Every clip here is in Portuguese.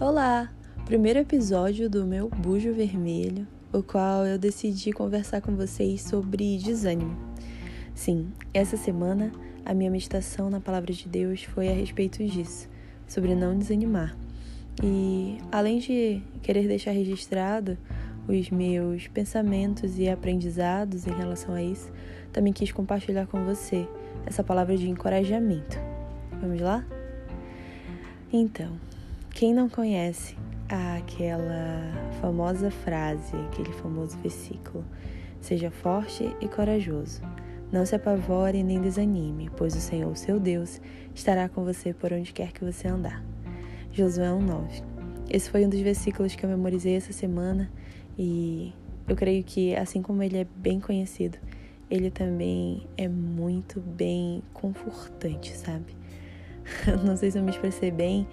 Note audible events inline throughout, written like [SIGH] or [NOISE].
Olá! Primeiro episódio do meu Bujo Vermelho, o qual eu decidi conversar com vocês sobre desânimo. Sim, essa semana a minha meditação na Palavra de Deus foi a respeito disso, sobre não desanimar. E além de querer deixar registrado os meus pensamentos e aprendizados em relação a isso, também quis compartilhar com você essa palavra de encorajamento. Vamos lá? Então, quem não conhece aquela famosa frase, aquele famoso versículo: Seja forte e corajoso. Não se apavore nem desanime, pois o Senhor, seu Deus, estará com você por onde quer que você andar. Josué 1:9. Esse foi um dos versículos que eu memorizei essa semana e eu creio que assim como ele é bem conhecido, ele também é muito bem confortante, sabe? [LAUGHS] Não sei se eu me expressei bem,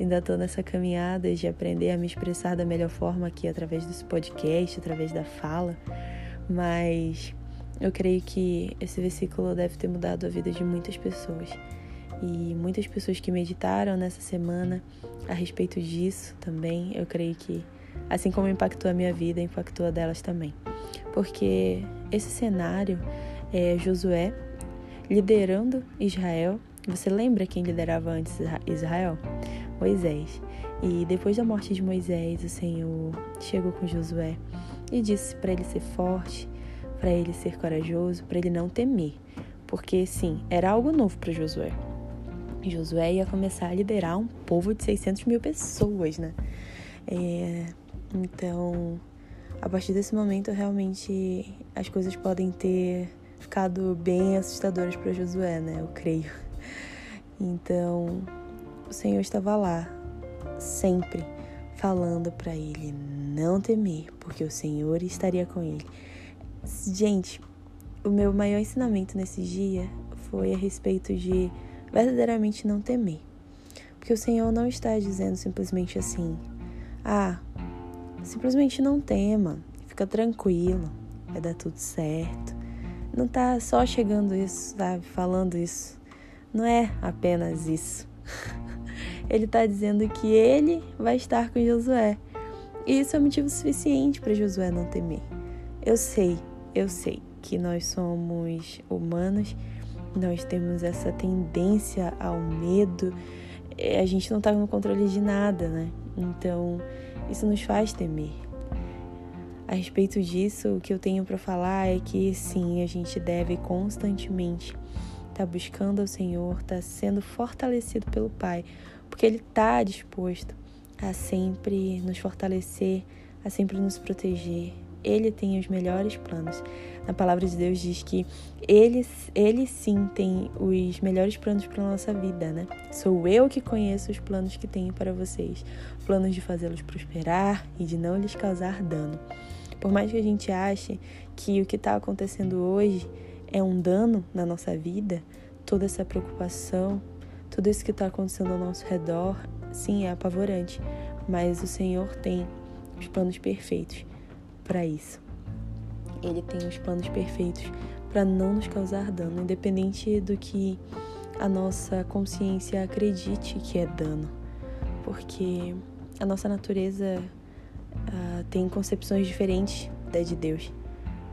Ainda estou nessa caminhada de aprender a me expressar da melhor forma aqui através desse podcast, através da fala, mas eu creio que esse versículo deve ter mudado a vida de muitas pessoas. E muitas pessoas que meditaram nessa semana a respeito disso também, eu creio que, assim como impactou a minha vida, impactou a delas também. Porque esse cenário é Josué liderando Israel. Você lembra quem liderava antes Israel? Moisés. E depois da morte de Moisés, o Senhor chegou com Josué e disse para ele ser forte, para ele ser corajoso, para ele não temer, porque sim, era algo novo para Josué. Josué ia começar a liderar um povo de 600 mil pessoas, né? É, então, a partir desse momento, realmente as coisas podem ter ficado bem assustadoras para Josué, né? Eu creio. Então, o Senhor estava lá, sempre falando para ele não temer, porque o Senhor estaria com ele. Gente, o meu maior ensinamento nesse dia foi a respeito de verdadeiramente não temer. Porque o Senhor não está dizendo simplesmente assim: "Ah, simplesmente não tema, fica tranquilo, vai dar tudo certo". Não tá só chegando isso, sabe, falando isso. Não é apenas isso. [LAUGHS] ele está dizendo que ele vai estar com Josué. E isso é motivo suficiente para Josué não temer. Eu sei, eu sei que nós somos humanos, nós temos essa tendência ao medo, a gente não está no controle de nada, né? Então, isso nos faz temer. A respeito disso, o que eu tenho para falar é que sim, a gente deve constantemente estar tá buscando ao Senhor, estar tá sendo fortalecido pelo Pai, porque Ele está disposto a sempre nos fortalecer, a sempre nos proteger. Ele tem os melhores planos. Na palavra de Deus diz que ele, ele sim tem os melhores planos para a nossa vida, né? Sou eu que conheço os planos que tenho para vocês. Planos de fazê-los prosperar e de não lhes causar dano. Por mais que a gente ache que o que está acontecendo hoje é um dano na nossa vida, toda essa preocupação, tudo isso que está acontecendo ao nosso redor, sim, é apavorante, mas o Senhor tem os planos perfeitos para isso. Ele tem os planos perfeitos para não nos causar dano, independente do que a nossa consciência acredite que é dano, porque a nossa natureza uh, tem concepções diferentes da de Deus.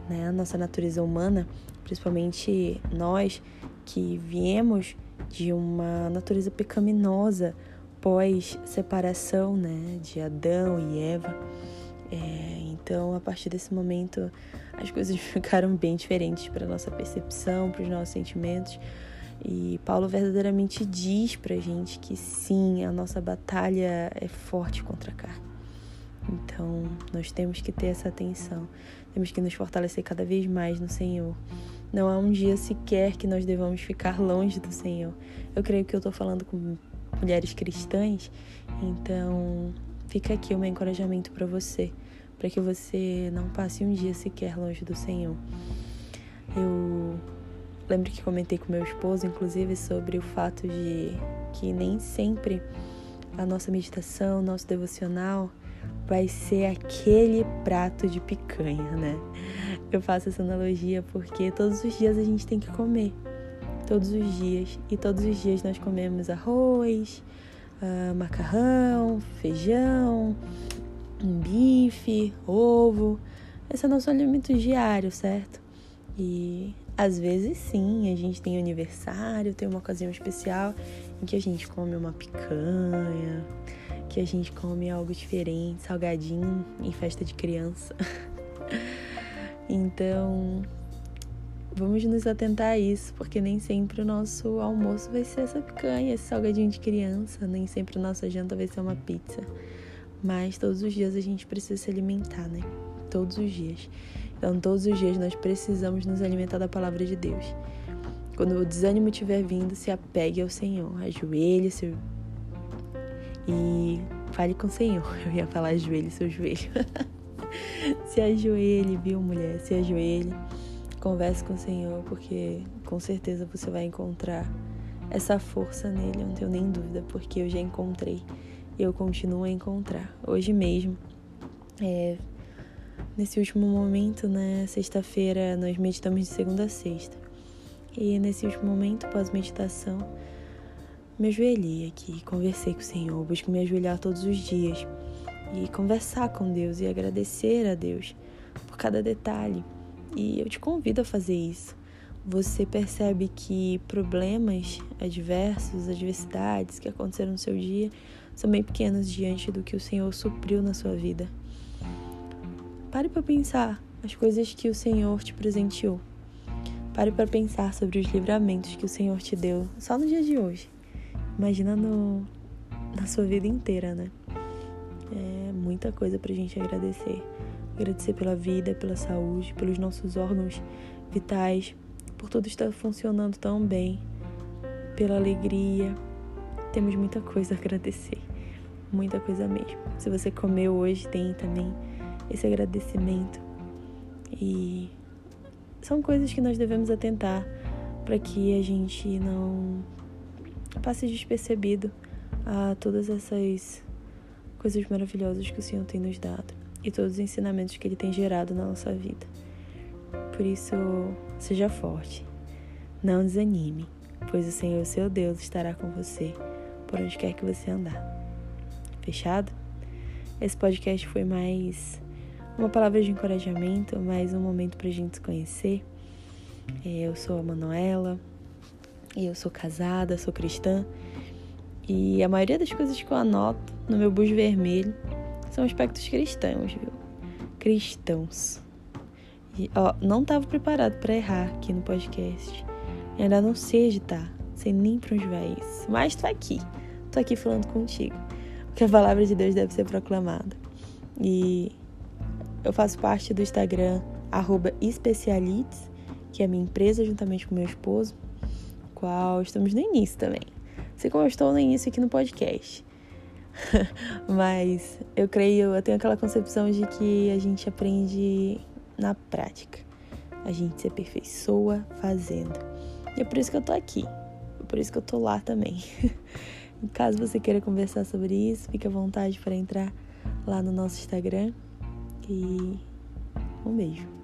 Né? A nossa natureza humana, principalmente nós que viemos de uma natureza pecaminosa pós-separação né, de Adão e Eva. É, então, a partir desse momento, as coisas [LAUGHS] ficaram bem diferentes para nossa percepção, para os nossos sentimentos. E Paulo verdadeiramente diz para gente que sim, a nossa batalha é forte contra a carne. Então, nós temos que ter essa atenção, temos que nos fortalecer cada vez mais no Senhor. Não há um dia sequer que nós devamos ficar longe do Senhor. Eu creio que eu estou falando com mulheres cristãs, então fica aqui o meu encorajamento para você, para que você não passe um dia sequer longe do Senhor. Eu lembro que comentei com meu esposo, inclusive, sobre o fato de que nem sempre a nossa meditação, nosso devocional vai ser aquele prato de picanha, né? Eu faço essa analogia porque todos os dias a gente tem que comer. Todos os dias. E todos os dias nós comemos arroz, uh, macarrão, feijão, um bife, ovo. Esse é nosso alimento diário, certo? E às vezes sim, a gente tem aniversário, tem uma ocasião especial em que a gente come uma picanha, que a gente come algo diferente, salgadinho em festa de criança. [LAUGHS] então, vamos nos atentar a isso, porque nem sempre o nosso almoço vai ser essa picanha, esse salgadinho de criança, nem sempre a nossa janta vai ser uma pizza. Mas todos os dias a gente precisa se alimentar, né? Todos os dias. Então, todos os dias nós precisamos nos alimentar da palavra de Deus. Quando o desânimo estiver vindo, se apegue ao Senhor. Ajoelhe-se e fale com o Senhor. [LAUGHS] Eu ia falar ajoelhe seu joelho. [LAUGHS] se ajoelhe, viu, mulher? Se ajoelhe. Converse com o Senhor, porque com certeza você vai encontrar essa força nele, eu não tenho nem dúvida, porque eu já encontrei e eu continuo a encontrar. Hoje mesmo, é, nesse último momento, né, sexta-feira, nós meditamos de segunda a sexta. E nesse último momento, pós-meditação, me ajoelhei aqui, conversei com o Senhor, busco me ajoelhar todos os dias e conversar com Deus e agradecer a Deus por cada detalhe. E eu te convido a fazer isso. Você percebe que problemas adversos, adversidades que aconteceram no seu dia são bem pequenos diante do que o Senhor supriu na sua vida. Pare para pensar as coisas que o Senhor te presenteou. Pare para pensar sobre os livramentos que o Senhor te deu só no dia de hoje. Imagina no, na sua vida inteira, né? É muita coisa pra gente agradecer. Agradecer pela vida, pela saúde, pelos nossos órgãos vitais, por tudo estar funcionando tão bem, pela alegria. Temos muita coisa a agradecer. Muita coisa mesmo. Se você comeu hoje, tem também esse agradecimento. E são coisas que nós devemos atentar para que a gente não passe despercebido a todas essas coisas maravilhosas que o Senhor tem nos dado e todos os ensinamentos que Ele tem gerado na nossa vida. Por isso, seja forte, não desanime, pois o Senhor, seu Deus, estará com você por onde quer que você andar. Fechado? Esse podcast foi mais uma palavra de encorajamento, mais um momento para a gente se conhecer. É, eu sou a Manuela, eu sou casada, sou cristã e a maioria das coisas que eu anoto no meu bujo vermelho são aspectos cristãos, viu? Cristãos. E, ó, não estava preparado para errar aqui no podcast. E ainda não sei editar, sei nem para onde vai isso. Mas tô aqui, tô aqui falando contigo. Porque a palavra de Deus deve ser proclamada. E eu faço parte do Instagram especialites, que é a minha empresa juntamente com meu esposo, qual estamos no início também. Assim como eu estou no início aqui no podcast. [LAUGHS] Mas eu creio, eu tenho aquela concepção de que a gente aprende na prática. A gente se aperfeiçoa fazendo. E é por isso que eu tô aqui. É por isso que eu tô lá também. [LAUGHS] Caso você queira conversar sobre isso, fique à vontade para entrar lá no nosso Instagram e um beijo.